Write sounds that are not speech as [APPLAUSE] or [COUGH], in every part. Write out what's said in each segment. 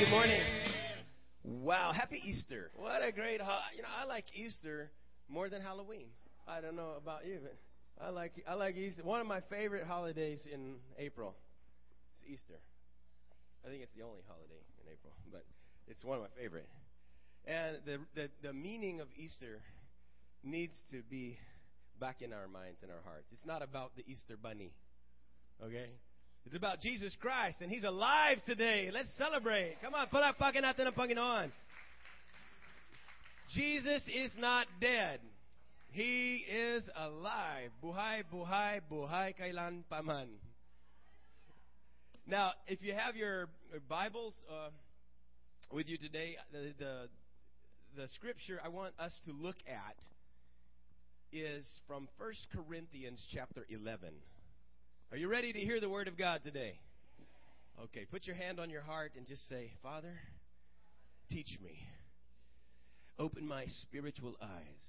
good morning. Wow, happy Easter. What a great ho- you know, I like Easter more than Halloween. I don't know about you, but I like I like Easter. One of my favorite holidays in April is Easter. I think it's the only holiday in April, but it's one of my favorite. And the the, the meaning of Easter needs to be back in our minds and our hearts. It's not about the Easter bunny. Okay? It's about Jesus Christ, and He's alive today. Let's celebrate. Come on, ang Panginoon. Jesus is not dead. He is alive. Buhay, buhay, buhay kailan paman. Now, if you have your Bibles uh, with you today, the, the the scripture I want us to look at is from 1 Corinthians chapter 11. Are you ready to hear the word of God today? Okay, put your hand on your heart and just say, Father, teach me. Open my spiritual eyes.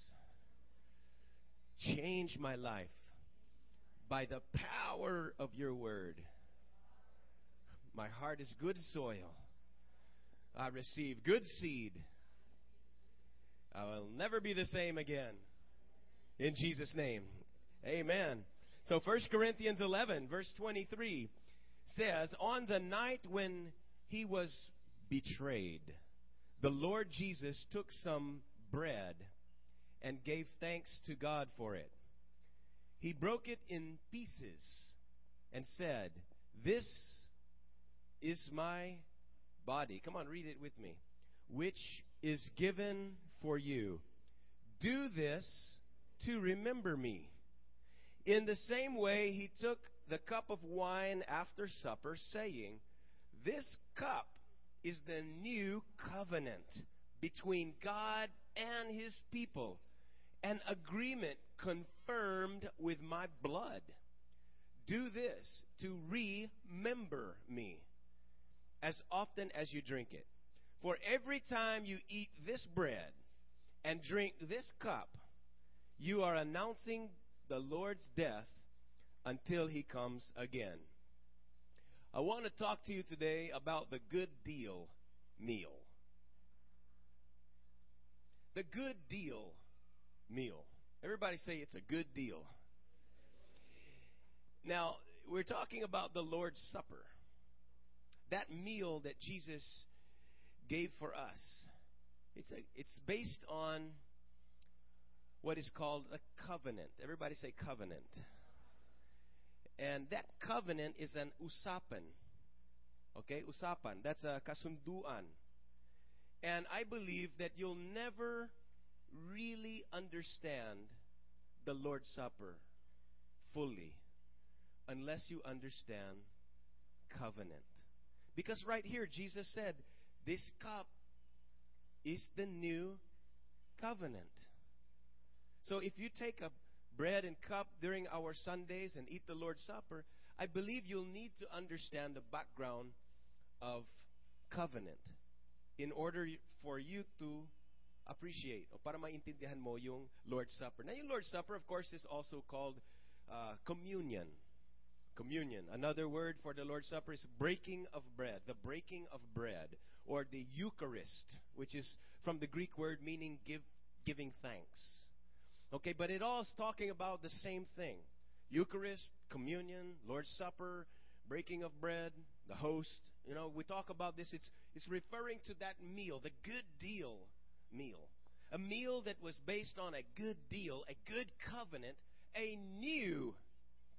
Change my life by the power of your word. My heart is good soil. I receive good seed. I will never be the same again. In Jesus' name. Amen. So 1 Corinthians 11, verse 23 says, On the night when he was betrayed, the Lord Jesus took some bread and gave thanks to God for it. He broke it in pieces and said, This is my body. Come on, read it with me. Which is given for you. Do this to remember me. In the same way, he took the cup of wine after supper, saying, This cup is the new covenant between God and his people, an agreement confirmed with my blood. Do this to remember me as often as you drink it. For every time you eat this bread and drink this cup, you are announcing the Lord's death until he comes again. I want to talk to you today about the good deal meal. The good deal meal. Everybody say it's a good deal. Now, we're talking about the Lord's Supper. That meal that Jesus gave for us. It's a, it's based on what is called a covenant. Everybody say covenant. And that covenant is an usapan. Okay, usapan. That's a kasunduan. And I believe that you'll never really understand the Lord's Supper fully unless you understand covenant. Because right here, Jesus said, This cup is the new covenant. So if you take a bread and cup during our Sundays and eat the Lord's Supper, I believe you'll need to understand the background of covenant in order for you to appreciate o para maintindihan mo yung Lord's Supper. Now, yung Lord's Supper, of course, is also called uh, communion. Communion. Another word for the Lord's Supper is breaking of bread, the breaking of bread, or the Eucharist, which is from the Greek word meaning give, giving thanks. Okay, but it all is talking about the same thing Eucharist, communion, Lord's Supper, breaking of bread, the host. You know, we talk about this. It's, it's referring to that meal, the good deal meal. A meal that was based on a good deal, a good covenant, a new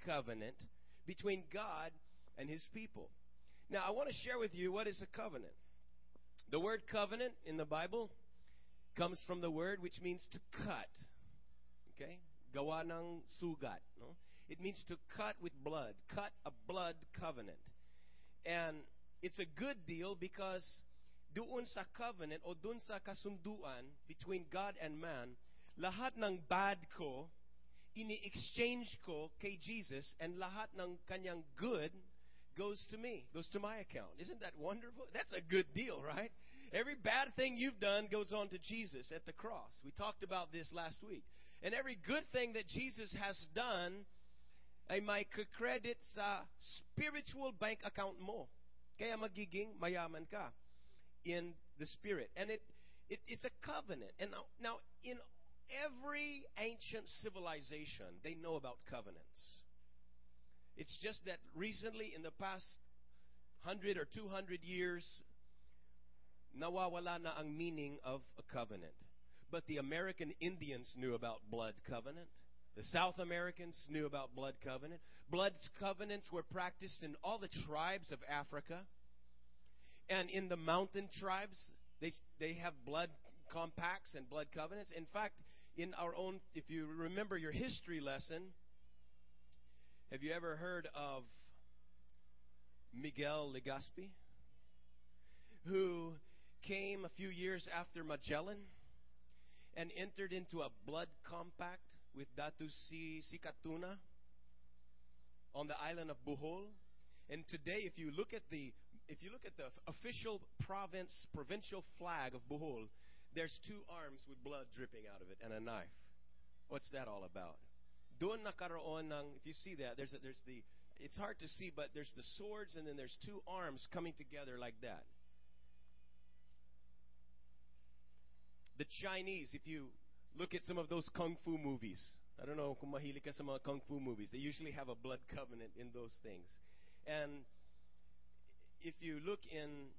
covenant between God and his people. Now, I want to share with you what is a covenant. The word covenant in the Bible comes from the word which means to cut. Okay? Gawa ng sugat. No? It means to cut with blood. Cut a blood covenant. And it's a good deal because doon sa covenant o doon sa kasunduan between God and man, lahat ng bad ko, ini-exchange ko kay Jesus and lahat ng kanyang good goes to me, goes to my account. Isn't that wonderful? That's a good deal, right? Every bad thing you've done goes on to Jesus at the cross. We talked about this last week. And every good thing that Jesus has done ay may credit sa spiritual bank account mo. Kaya magiging mayaman ka. in the Spirit. And it, it it's a covenant. And now, now, in every ancient civilization, they know about covenants. It's just that recently, in the past 100 or 200 years, nawawala na ang meaning of a covenant. But the American Indians knew about blood covenant. The South Americans knew about blood covenant. Blood covenants were practiced in all the tribes of Africa. And in the mountain tribes, they, they have blood compacts and blood covenants. In fact, in our own, if you remember your history lesson, have you ever heard of Miguel Legazpi? Who came a few years after Magellan and entered into a blood compact with Datu Si Sikatuna on the island of Bohol. And today, if you look at the if you look at the official province provincial flag of Bohol, there's two arms with blood dripping out of it and a knife. What's that all about? Doon nakaroon ng if you see that there's a, there's the it's hard to see but there's the swords and then there's two arms coming together like that. The Chinese, if you look at some of those kung fu movies, I don't know kung mahilig sa mga kung fu movies. They usually have a blood covenant in those things. And if you look in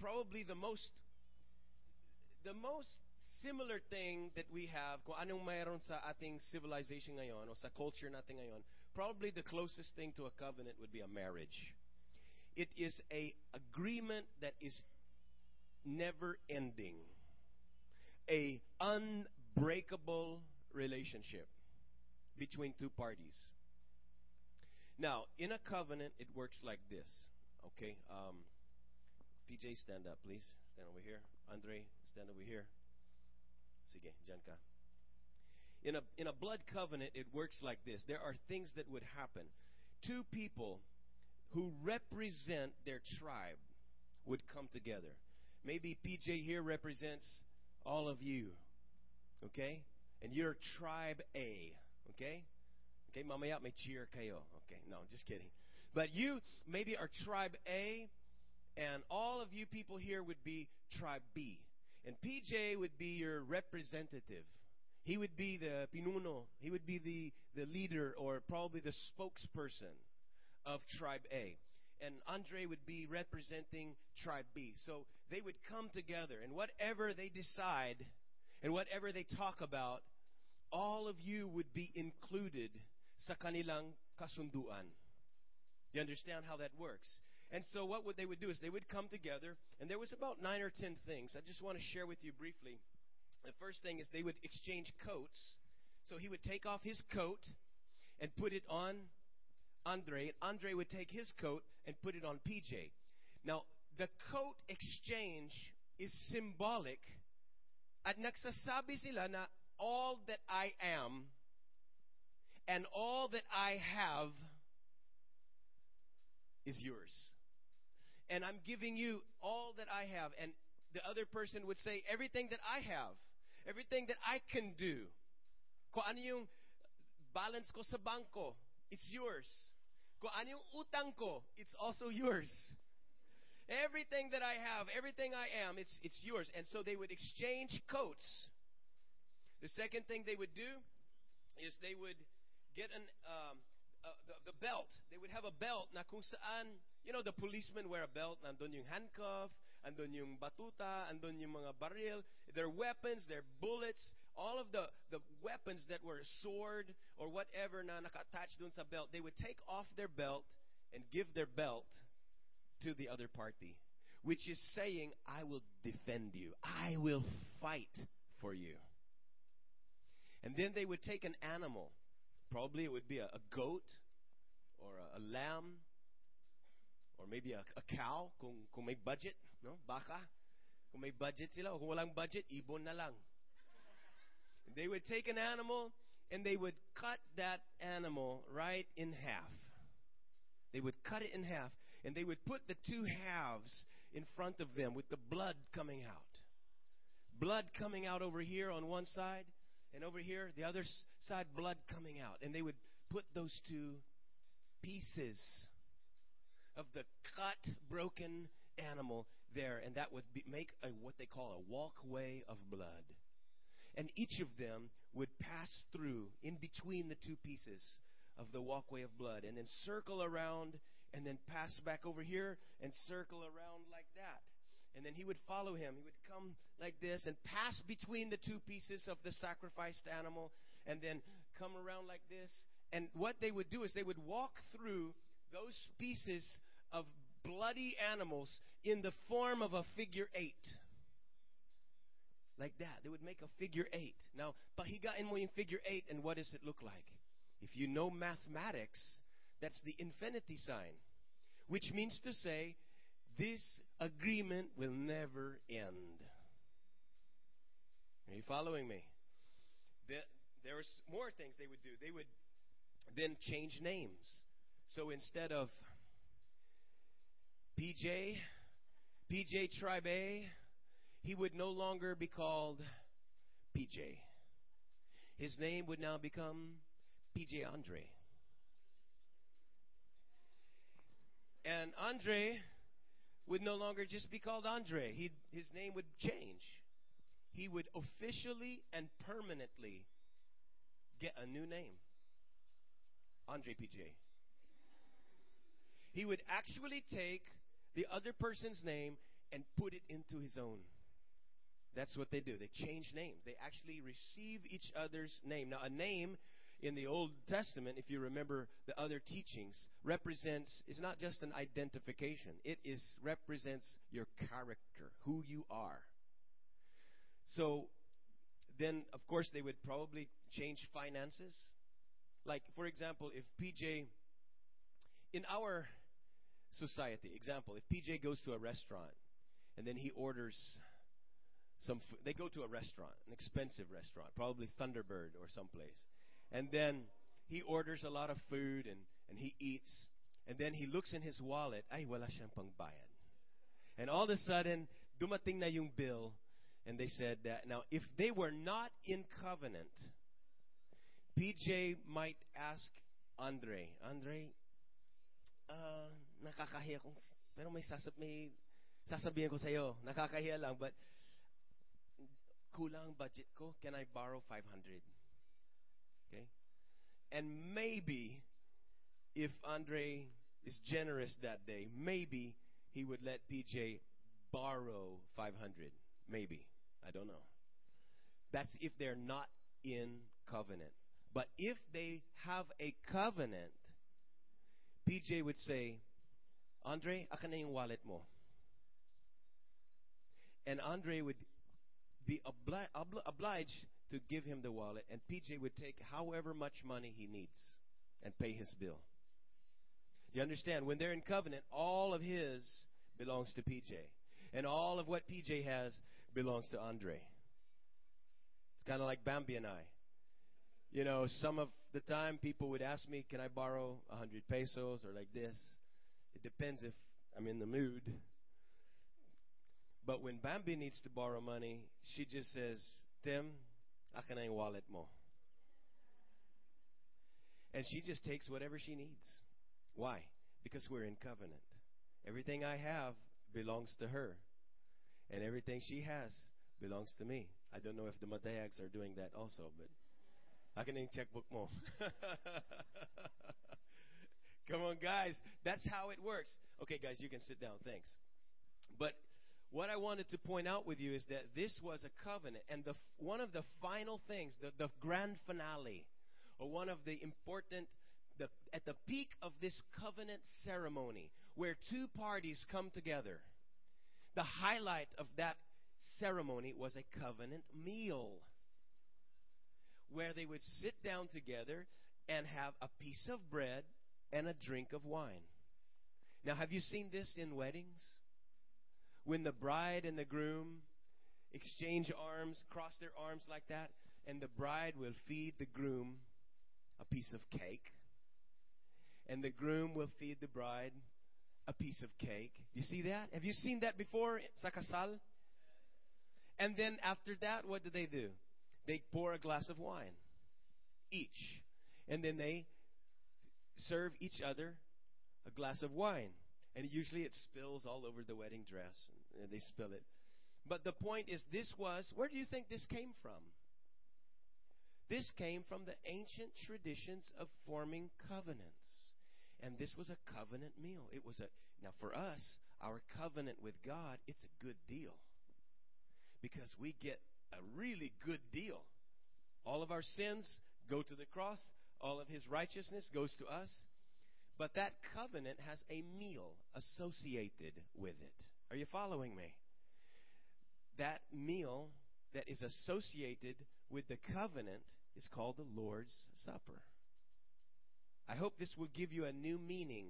probably the most the most similar thing that we have, kung anong mayroon sa ating civilization ngayon o sa culture natin ngayon, probably the closest thing to a covenant would be a marriage. It is a agreement that is never ending. A unbreakable relationship between two parties. Now, in a covenant, it works like this. Okay, um, PJ, stand up, please. Stand over here. Andre, stand over here. Sige, dyan ka. In a, in a blood covenant, it works like this. There are things that would happen. Two people who represent their tribe would come together. Maybe PJ here represents all of you. Okay? And you're tribe A. Okay? Okay, mamaya may cheer kayo. Okay, no, just kidding. But you maybe are tribe A, and all of you people here would be tribe B. And PJ would be your representative. He would be the pinuno. He would be the, the leader or probably the spokesperson of tribe A. And Andre would be representing tribe B. So they would come together, and whatever they decide and whatever they talk about, all of you would be included sa kanilang kasunduan. You understand how that works? And so what would they would do is they would come together, and there was about nine or ten things. I just want to share with you briefly. The first thing is they would exchange coats. So he would take off his coat and put it on Andre, and Andre would take his coat and put it on PJ. Now, the coat exchange is symbolic at nagsasabi sila na all that I am and all that I have is yours. And I'm giving you all that I have. And the other person would say, everything that I have, everything that I can do. Kung ano yung balance ko sa banko, it's yours. Kung ano yung utang ko, it's also yours. Everything that I have, everything I am, it's, it's yours. And so they would exchange coats. The second thing they would do is they would get an, um, uh, the, the belt. They would have a belt na kung saan, you know, the policemen wear a belt. Nandun yung handcuff, andun yung batuta, andun yung mga baril. Their weapons, their bullets, all of the, the weapons that were sword or whatever na naka-attach dun sa belt, they would take off their belt and give their belt to the other party. Which is saying, I will defend you. I will fight for you. And then they would take an animal Probably it would be a, a goat or a, a lamb or maybe a, a cow kung, kung may budget, no? Baka. Kung may budget sila o kung walang budget, ibon na lang. They would take an animal and they would cut that animal right in half. They would cut it in half and they would put the two halves in front of them with the blood coming out. Blood coming out over here on one side and over here, the other side, blood coming out. And they would put those two pieces of the cut, broken animal there, and that would be, make a, what they call a walkway of blood. And each of them would pass through in between the two pieces of the walkway of blood, and then circle around, and then pass back over here and circle around like that. And then he would follow him. He would come like this and pass between the two pieces of the sacrificed animal, and then come around like this. And what they would do is they would walk through those pieces of bloody animals in the form of a figure eight. Like that. They would make a figure eight. Now, but he got in figure eight, and what does it look like? If you know mathematics, that's the infinity sign, which means to say, this agreement will never end. Are you following me? There were more things they would do. They would then change names. So instead of PJ, PJ Tribe A, he would no longer be called PJ. His name would now become PJ Andre. And Andre would no longer just be called Andre. He'd, his name would change. He would officially and permanently get a new name Andre PJ. He would actually take the other person's name and put it into his own. That's what they do. They change names. They actually receive each other's name. Now, a name in the Old Testament, if you remember the other teachings, represents is not just an identification. It is represents your character, who you are. So then of course they would probably change finances. Like for example, if PJ in our society, example, if PJ goes to a restaurant and then he orders some food, they go to a restaurant, an expensive restaurant, probably Thunderbird or someplace. And then he orders a lot of food and, and he eats. And then he looks in his wallet, ay, wala siyang pangbayad. And all of a sudden, dumating na yung bill, and they said that. Now, if they were not in covenant, PJ might ask Andre, Andre, uh, nakakahiya kung, pero may, sasab, may sasabihin ko sa'yo, nakakahiya lang, but kulang budget ko, can I borrow 500? Okay? And maybe, if Andre is generous that day, maybe he would let PJ borrow 500. Maybe. I don't know. That's if they're not in covenant. But if they have a covenant, PJ would say, Andre, akin na yung wallet mo. And Andre would be obli- obli- obliged to give him the wallet, and PJ would take however much money he needs and pay his bill. You understand? When they're in covenant, all of his belongs to PJ. And all of what PJ has belongs to Andre. It's kind of like Bambi and I. You know, some of the time people would ask me, Can I borrow a 100 pesos or like this? It depends if I'm in the mood. But when Bambi needs to borrow money, she just says, Tim, akin na yung wallet mo. And she just takes whatever she needs. Why? Because we're in covenant. Everything I have belongs to her. And everything she has belongs to me. I don't know if the Matayags are doing that also, but akin na yung checkbook mo. [LAUGHS] Come on, guys. That's how it works. Okay, guys, you can sit down. Thanks. But what I wanted to point out with you is that this was a covenant, and the one of the final things, the, the grand finale, or one of the important, the, at the peak of this covenant ceremony, where two parties come together the highlight of that ceremony was a covenant meal where they would sit down together and have a piece of bread and a drink of wine. Now, have you seen this in weddings? When the bride and the groom exchange arms, cross their arms like that, and the bride will feed the groom a piece of cake, and the groom will feed the bride a piece of cake. You see that? Have you seen that before, sakasal? And then after that, what do they do? They pour a glass of wine, each. And then they serve each other a glass of wine. And usually it spills all over the wedding dress. Uh, they spill it. But the point is, this was, where do you think this came from? This came from the ancient traditions of forming covenants. And this was a covenant meal. It was a, now for us, our covenant with God, it's a good deal. Because we get a really good deal. All of our sins go to the cross, all of his righteousness goes to us. But that covenant has a meal associated with it. Are you following me? That meal that is associated with the covenant is called the Lord's Supper. I hope this will give you a new meaning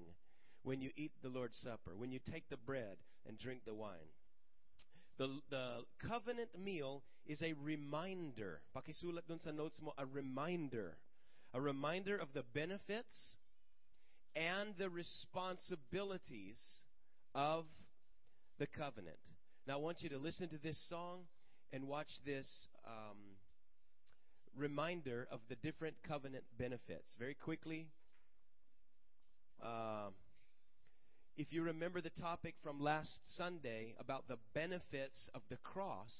when you eat the Lord's Supper, when you take the bread and drink the wine. The, the covenant meal is a reminder. Pakisulat dun sa notes mo, a reminder. A reminder of the benefits and the responsibilities of the covenant. Now, I want you to listen to this song and watch this um, reminder of the different covenant benefits. Very quickly, uh, if you remember the topic from last Sunday about the benefits of the cross,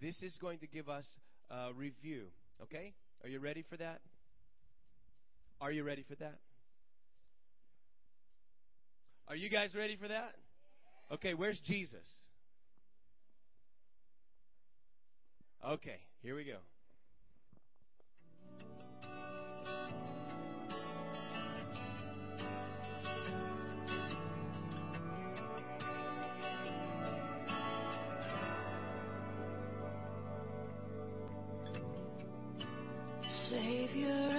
this is going to give us a review. Okay? Are you ready for that? Are you ready for that? Are you guys ready for that? Okay, where's Jesus? Okay, here we go. Savior,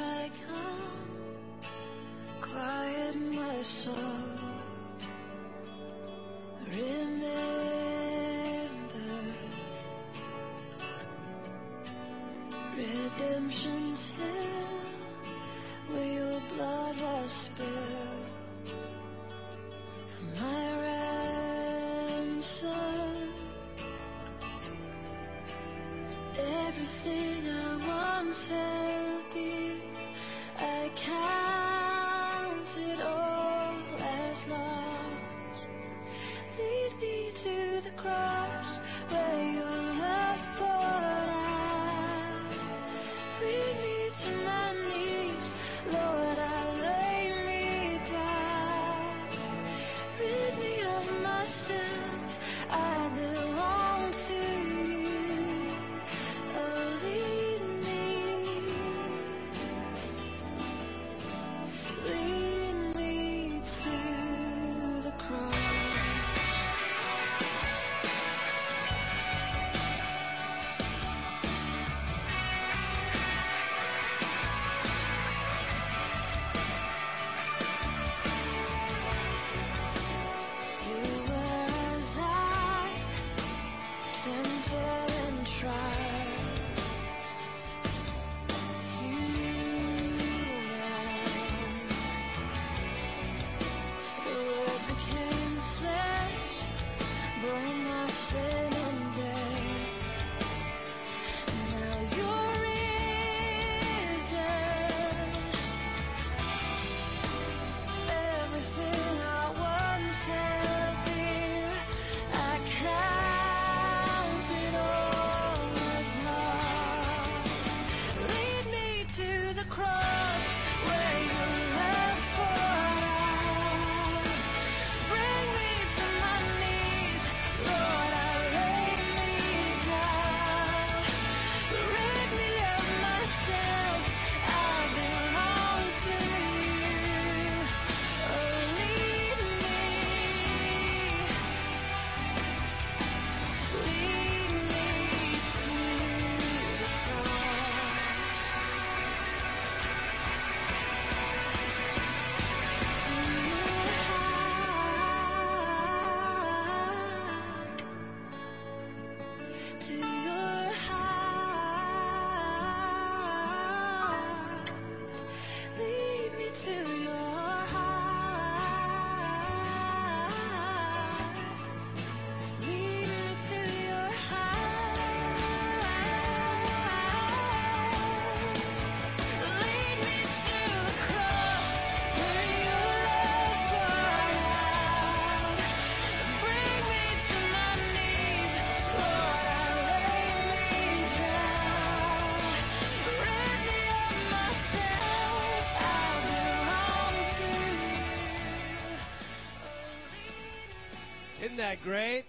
that great?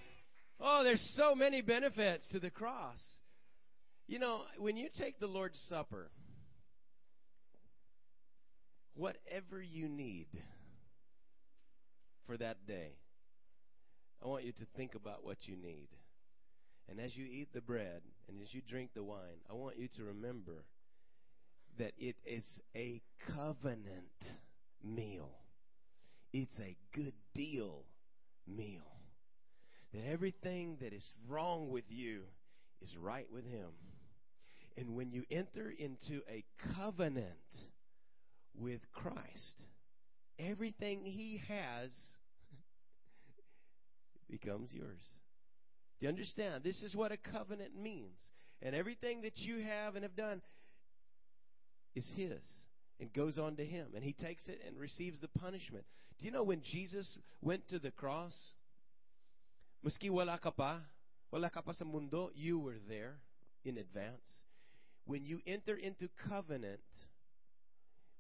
Oh, there's so many benefits to the cross. You know, when you take the Lord's Supper, whatever you need for that day, I want you to think about what you need. And as you eat the bread and as you drink the wine, I want you to remember that it is a covenant meal. It's a good deal meal. That everything that is wrong with you is right with Him. And when you enter into a covenant with Christ, everything He has [LAUGHS] becomes yours. Do you understand? This is what a covenant means. And everything that you have and have done is His and goes on to Him. And He takes it and receives the punishment. Do you know when Jesus went to the cross? Maski wala ka pa, wala ka pa sa mundo, you were there in advance. When you enter into covenant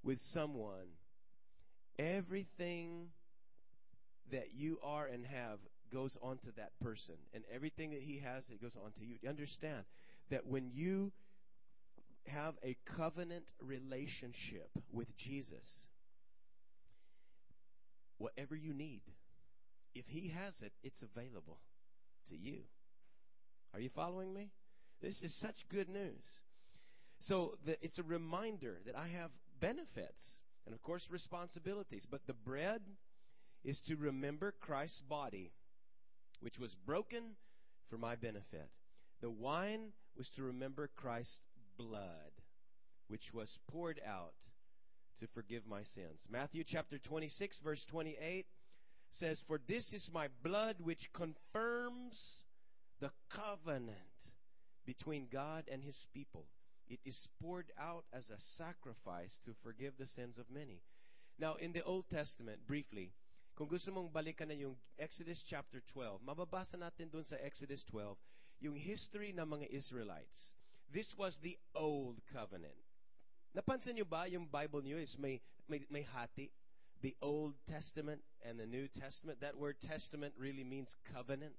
with someone, everything that you are and have goes on to that person. And everything that he has, it goes on to you. You understand that when you have a covenant relationship with Jesus, whatever you need, if He has it, it's available to you. Are you following me? This is such good news. So the, it's a reminder that I have benefits and, of course, responsibilities. But the bread is to remember Christ's body, which was broken for my benefit. The wine was to remember Christ's blood, which was poured out to forgive my sins. Matthew chapter 26, verse 28 says, For this is my blood which confirms the covenant between God and his people. It is poured out as a sacrifice to forgive the sins of many. Now, in the Old Testament, briefly, kung gusto mong balikan na yung Exodus chapter 12, mababasa natin dun sa Exodus 12 yung history ng mga Israelites. This was the Old Covenant. Napansin niyo ba yung Bible niyo is may, may, may hati? the Old Testament and the New Testament. That word testament really means covenant.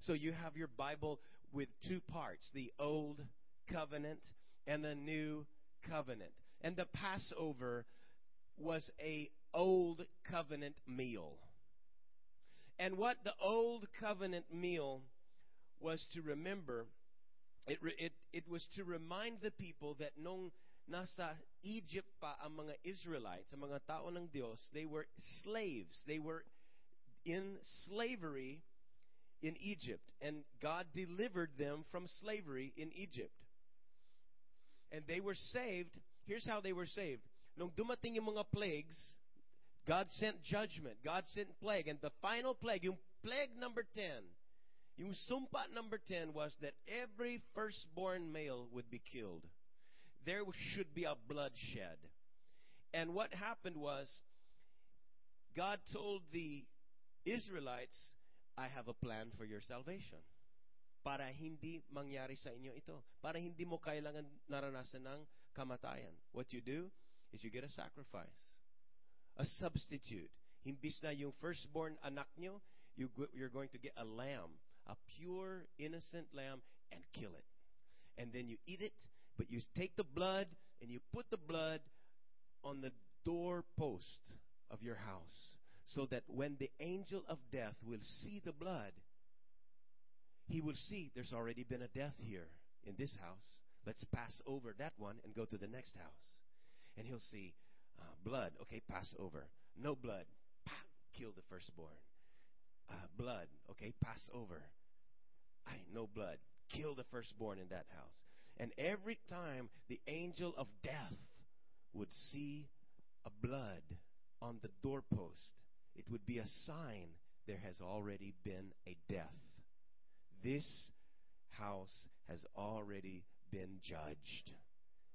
So you have your Bible with two parts the Old Covenant and the New Covenant. And the Passover was a Old Covenant meal. And what the Old Covenant meal was to remember, it, it, it was to remind the people that nung nasa Egypt pa ang mga Israelites, ang mga tao ng Diyos, they were slaves. They were in slavery in Egypt. And God delivered them from slavery in Egypt. And they were saved. Here's how they were saved. Nung dumating yung mga plagues, God sent judgment. God sent plague. And the final plague, yung plague number 10, yung sumpa number 10 was that every firstborn male would be killed there should be a bloodshed. And what happened was, God told the Israelites, I have a plan for your salvation. Para hindi mangyari sa inyo ito. Para hindi mo kailangan naranasan ng kamatayan. What you do is you get a sacrifice. A substitute. Himbis na yung firstborn anak nyo, you, you're going to get a lamb. A pure, innocent lamb and kill it. And then you eat it but you take the blood and you put the blood on the doorpost of your house so that when the angel of death will see the blood, he will see there's already been a death here in this house. Let's pass over that one and go to the next house. And he'll see uh, blood. Okay, pass over. No blood. Pah, kill the firstborn. Uh, blood. Okay, pass over. I no blood. Kill the firstborn in that house. And every time the angel of death would see a blood on the doorpost, it would be a sign there has already been a death. This house has already been judged.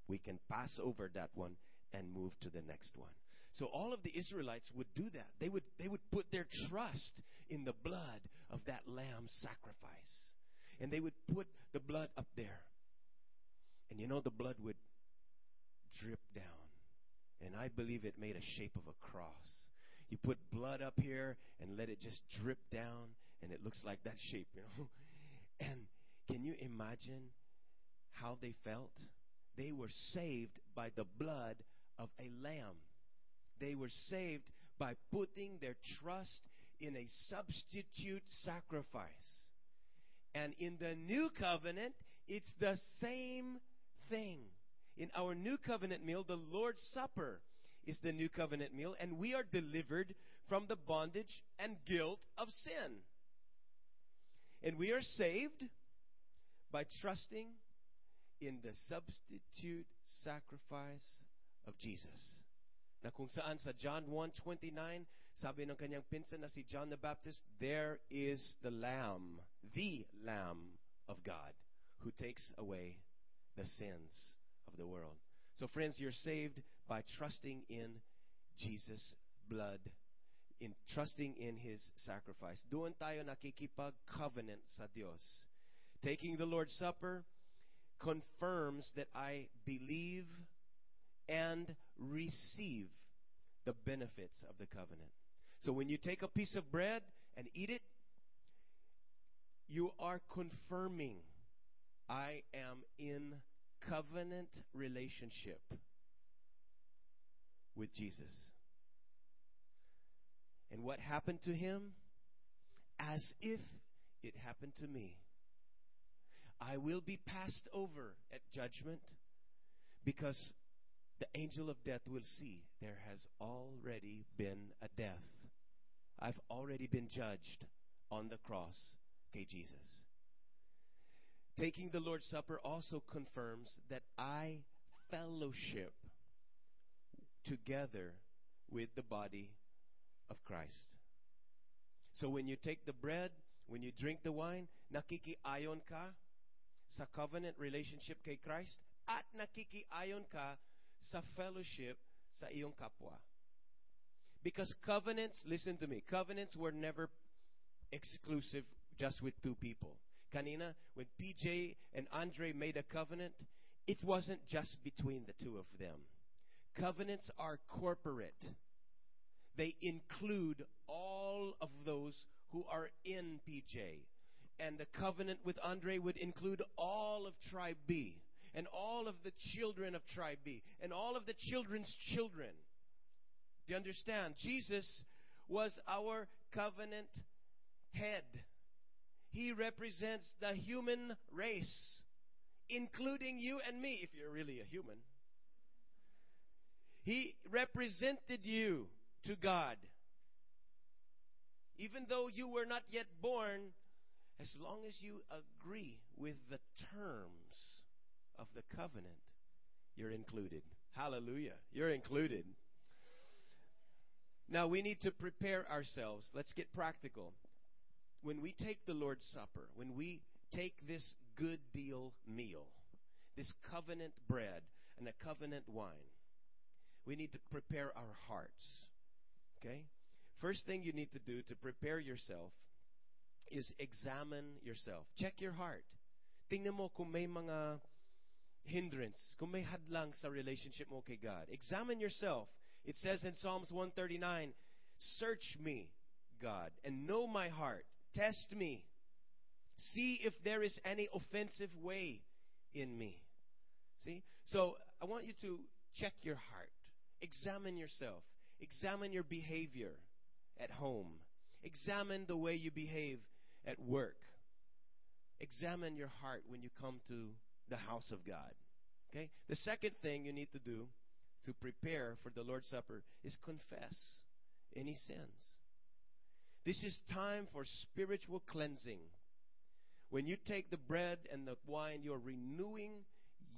We can pass over that one and move to the next one. So all of the Israelites would do that. They would they would put their trust in the blood of that lamb sacrifice. And they would put the blood up there. And you know, the blood would drip down. And I believe it made a shape of a cross. You put blood up here and let it just drip down and it looks like that shape, you know. [LAUGHS] And can you imagine how they felt? They were saved by the blood of a lamb. They were saved by putting their trust in a substitute sacrifice. And in the new covenant, it's the same thing. In our new covenant meal, the Lord's Supper is the new covenant meal, and we are delivered from the bondage and guilt of sin. And we are saved by trusting in the substitute sacrifice of Jesus. Na kung saan sa John 1:29, sabi ng kanyang pinsan na si John the Baptist, there is the lamb, the lamb of God who takes away the sins of the world. So friends, you're saved by trusting in Jesus' blood, in trusting in his sacrifice. Doon tayo nakikipag-covenant sa Dios. Taking the Lord's Supper confirms that I believe and receive the benefits of the covenant. So when you take a piece of bread and eat it, you are confirming I am in covenant relationship with Jesus. And what happened to him? As if it happened to me. I will be passed over at judgment because the angel of death will see there has already been a death. I've already been judged on the cross, okay, Jesus. Taking the Lord's Supper also confirms that I fellowship together with the body of Christ. So when you take the bread, when you drink the wine, nakikiayon ka sa covenant relationship kay Christ at nakikiayon ka sa fellowship sa iyong kapwa. Because covenants, listen to me, covenants were never exclusive just with two people. Kanina, when PJ and Andre made a covenant, it wasn't just between the two of them. Covenants are corporate. They include all of those who are in PJ. And the covenant with Andre would include all of Tribe B, and all of the children of Tribe B, and all of the children's children. Do you understand? Jesus was our covenant head. He represents the human race, including you and me, if you're really a human. He represented you to God. Even though you were not yet born, as long as you agree with the terms of the covenant, you're included. Hallelujah. You're included. Now we need to prepare ourselves. Let's get practical. When we take the Lord's Supper, when we take this good deal meal, this covenant bread and a covenant wine, we need to prepare our hearts. Okay? First thing you need to do to prepare yourself is examine yourself. Check your heart. Tingnan mo kung may mga hindrance, kung may hadlang sa relationship mo kay God. Examine yourself. It says in Psalms 139, Search me, God, and know my heart. Test me. See if there is any offensive way in me. See? So I want you to check your heart. Examine yourself. Examine your behavior at home. Examine the way you behave at work. Examine your heart when you come to the house of God. Okay? The second thing you need to do to prepare for the Lord's Supper is confess any sins. This is time for spiritual cleansing. When you take the bread and the wine, you're renewing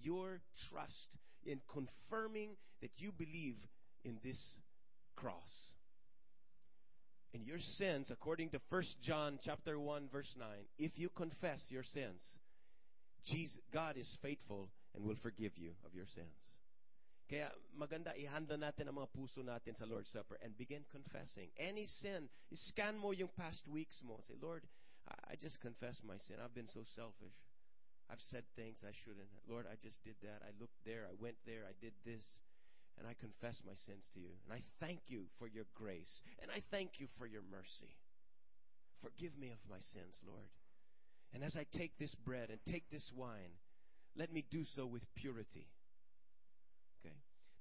your trust in confirming that you believe in this cross. And your sins, according to 1 John chapter 1 verse 9, if you confess your sins, Jesus, God is faithful and will forgive you of your sins. Kaya maganda ihanda natin ang mga puso natin sa Lord's Supper and begin confessing. Any sin, scan mo yung past weeks mo. Say, Lord, I just confess my sin. I've been so selfish. I've said things I shouldn't. Lord, I just did that. I looked there. I went there. I did this. And I confess my sins to you. And I thank you for your grace. And I thank you for your mercy. Forgive me of my sins, Lord. And as I take this bread and take this wine, let me do so with purity.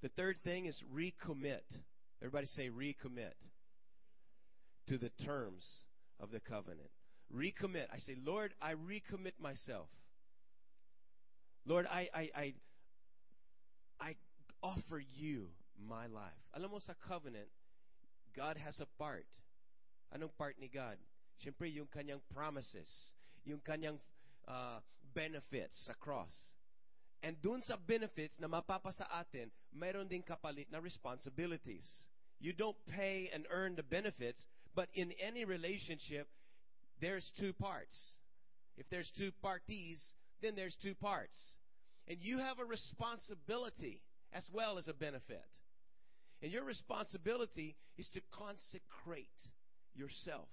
The third thing is recommit. Everybody say recommit to the terms of the covenant. Recommit. I say, Lord, I recommit myself. Lord, I, I, I, I offer you my life. Alam mo sa covenant, God has a part. Anong part ni God? Siyempre, yung kanyang promises, yung kanyang uh, benefits sa cross. And dun sa benefits na mapapa sa atin, mayroon ding kapalit na responsibilities. You don't pay and earn the benefits, but in any relationship, there's two parts. If there's two parties, then there's two parts. And you have a responsibility as well as a benefit. And your responsibility is to consecrate yourself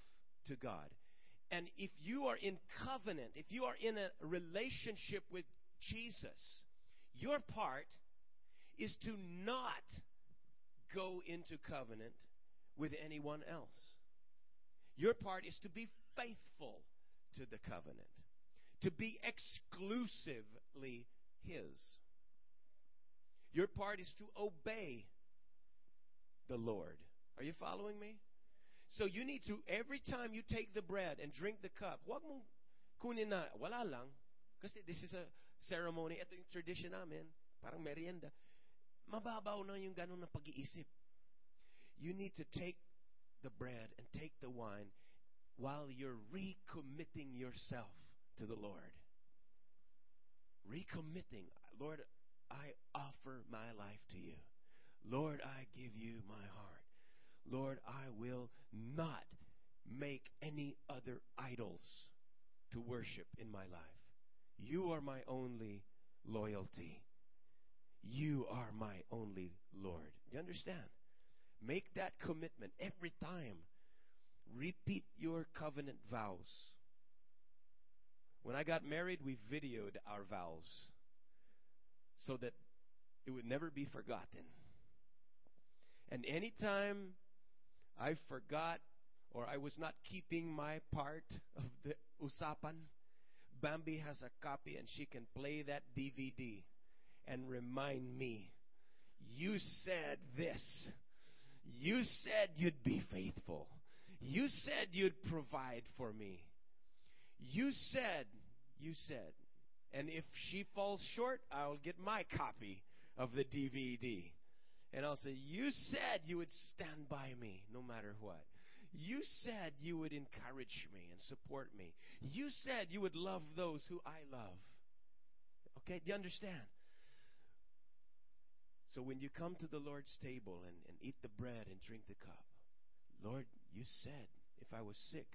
to God. And if you are in covenant, if you are in a relationship with Jesus, your part is to not go into covenant with anyone else. Your part is to be faithful to the covenant, to be exclusively His. Your part is to obey the Lord. Are you following me? So you need to, every time you take the bread and drink the cup, kunin na, wala lang. Kasi this is a ceremony. Ito yung tradition namin. Parang merienda. Mababaw na yung ganun na pag-iisip. You need to take the bread and take the wine while you're recommitting yourself to the Lord. Recommitting. Lord, I offer my life to you. Lord, I give you my heart. Lord, I will not make any other idols to worship in my life. You are my only loyalty. You are my only Lord. You understand? Make that commitment every time. Repeat your covenant vows. When I got married, we videoed our vows so that it would never be forgotten. And anytime I forgot or I was not keeping my part of the usapan, Bambi has a copy and she can play that DVD and remind me, you said this. You said you'd be faithful. You said you'd provide for me. You said, you said. And if she falls short, I'll get my copy of the DVD. And I'll say, You said you would stand by me no matter what. You said you would encourage me and support me. You said you would love those who I love. Okay, do you understand? So when you come to the Lord's table and, and eat the bread and drink the cup, Lord, you said if I was sick,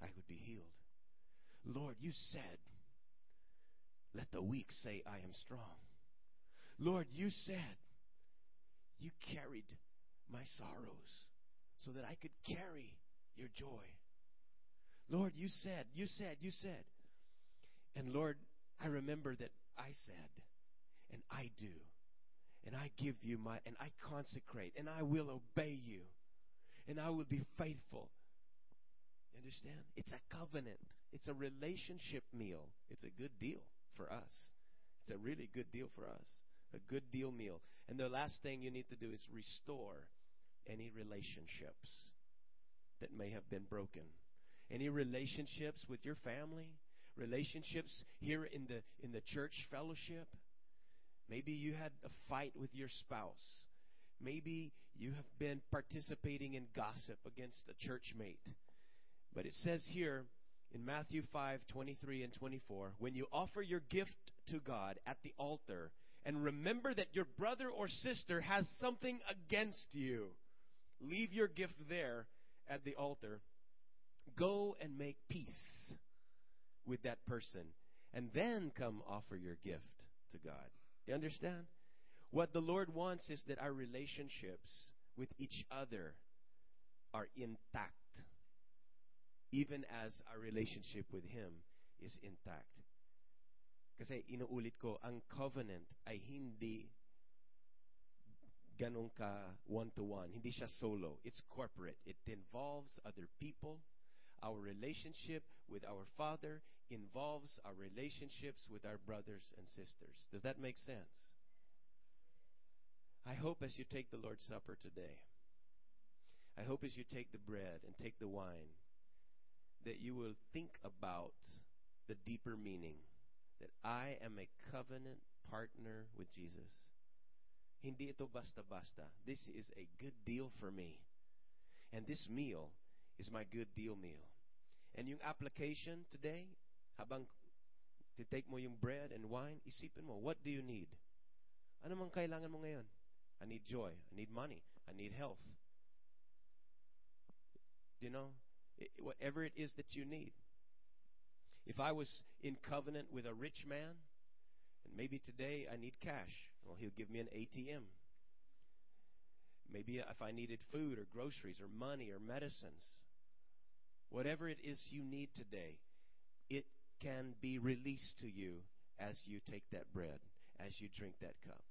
I would be healed. Lord, you said, let the weak say, I am strong. Lord, you said, you carried my sorrows so that I could carry your joy. Lord, you said, you said, you said. And Lord, I remember that I said, and I do, and I give you my, and I consecrate, and I will obey you, and I will be faithful. You understand? It's a covenant. It's a relationship meal. It's a good deal for us. It's a really good deal for us. A good deal meal. And the last thing you need to do is restore any relationships that may have been broken. Any relationships with your family, relationships here in the in the church fellowship. Maybe you had a fight with your spouse. Maybe you have been participating in gossip against a church mate. But it says here in Matthew 5 23 and 24, when you offer your gift to God at the altar, and remember that your brother or sister has something against you, leave your gift there at the altar. Go and make peace with that person, and then come offer your gift to God. You understand? What the Lord wants is that our relationships with each other are intact even as our relationship with Him is intact. Kasi inuulit ko, ang covenant ay hindi ganun ka one-to-one. Hindi siya solo. It's corporate. It involves other people. Our relationship with our Father involves our relationships with our brothers and sisters. Does that make sense? I hope as you take the Lord's Supper today, I hope as you take the bread and take the wine, that you will think about the deeper meaning that I am a covenant partner with Jesus. Hindi ito basta-basta. This is a good deal for me. And this meal is my good deal meal. And yung application today, habang titake mo yung bread and wine, isipin mo, what do you need? Ano mang kailangan mo ngayon? I need joy. I need money. I need health. You know, whatever it is that you need. If I was in covenant with a rich man, and maybe today I need cash, well, he'll give me an ATM. Maybe if I needed food or groceries or money or medicines, whatever it is you need today, it can be released to you as you take that bread, as you drink that cup.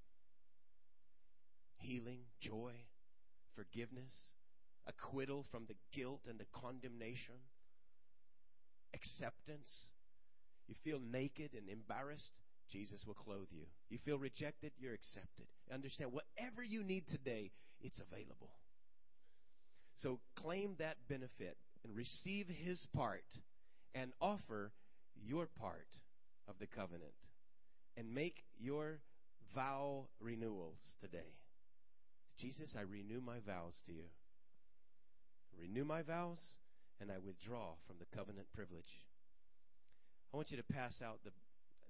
Healing, joy, forgiveness, acquittal from the guilt and the condemnation, acceptance. You feel naked and embarrassed, Jesus will clothe you. You feel rejected, you're accepted. Understand, whatever you need today, it's available. So claim that benefit and receive His part and offer your part of the covenant and make your vow renewals today. Jesus, I renew my vows to you. Renew my vows and I withdraw from the covenant privilege. I want you to pass out the,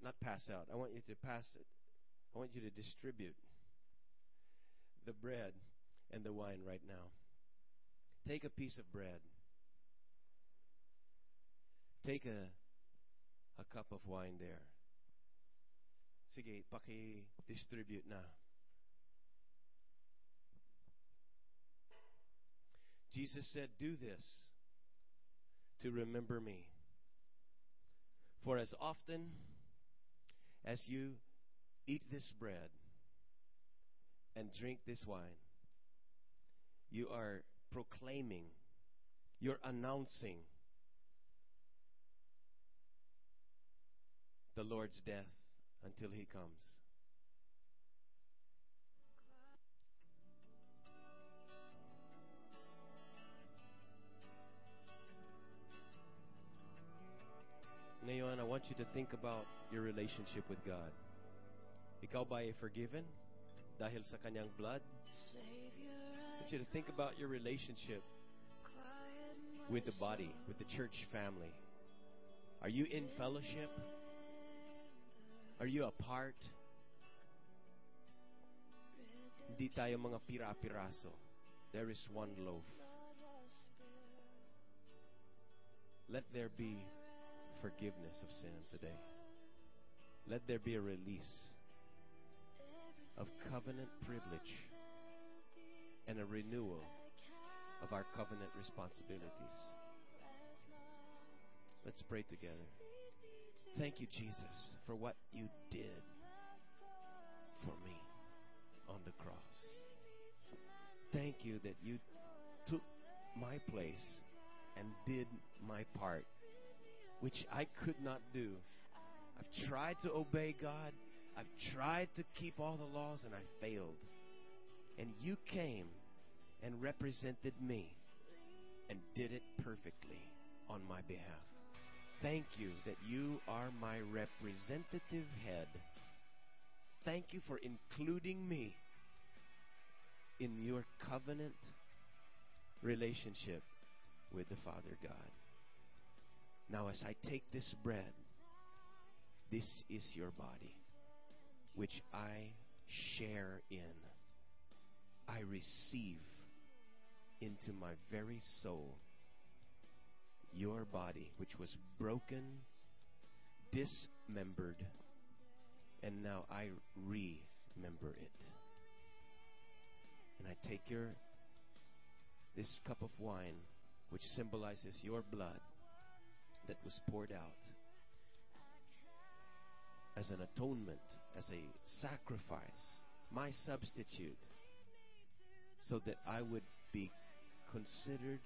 not pass out, I want you to pass it, I want you to distribute the bread and the wine right now. Take a piece of bread. Take a, a cup of wine there. Sige, paki-distribute na. Jesus said, Do this to remember me. For as often as you eat this bread and drink this wine, you are proclaiming, you're announcing the Lord's death until he comes. Want you to think about your relationship with God. Ikaw ba ay forgiven dahil sa kanyang blood? I want you to think about your relationship with the body, with the church family. Are you in fellowship? Are you a part? Hindi tayo mga pira-piraso. There is one loaf. Let there be forgiveness of sin today. Let there be a release of covenant privilege and a renewal of our covenant responsibilities. Let's pray together. Thank you, Jesus, for what you did for me on the cross. Thank you that you took my place and did my part which I could not do. I've tried to obey God. I've tried to keep all the laws and I failed. And you came and represented me and did it perfectly on my behalf. Thank you that you are my representative head. Thank you for including me in your covenant relationship with the Father God. Now, as I take this bread, this is your body, which I share in. I receive into my very soul your body, which was broken, dismembered, and now I remember it. And I take your this cup of wine, which symbolizes your blood that was poured out as an atonement, as a sacrifice, my substitute, so that I would be considered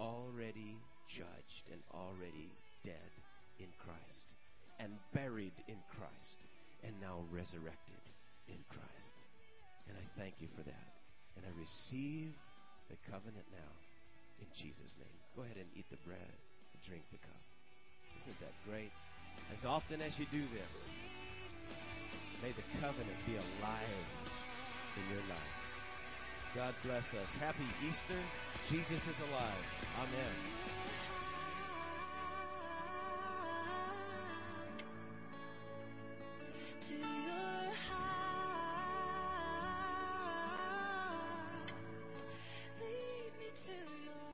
already judged and already dead in Christ and buried in Christ and now resurrected in Christ. And I thank you for that. And I receive the covenant now in Jesus' name. Go ahead and eat the bread drink the cup. Isn't that great? As often as you do this, may the covenant be alive in your life. God bless us. Happy Easter. Jesus is alive. Amen.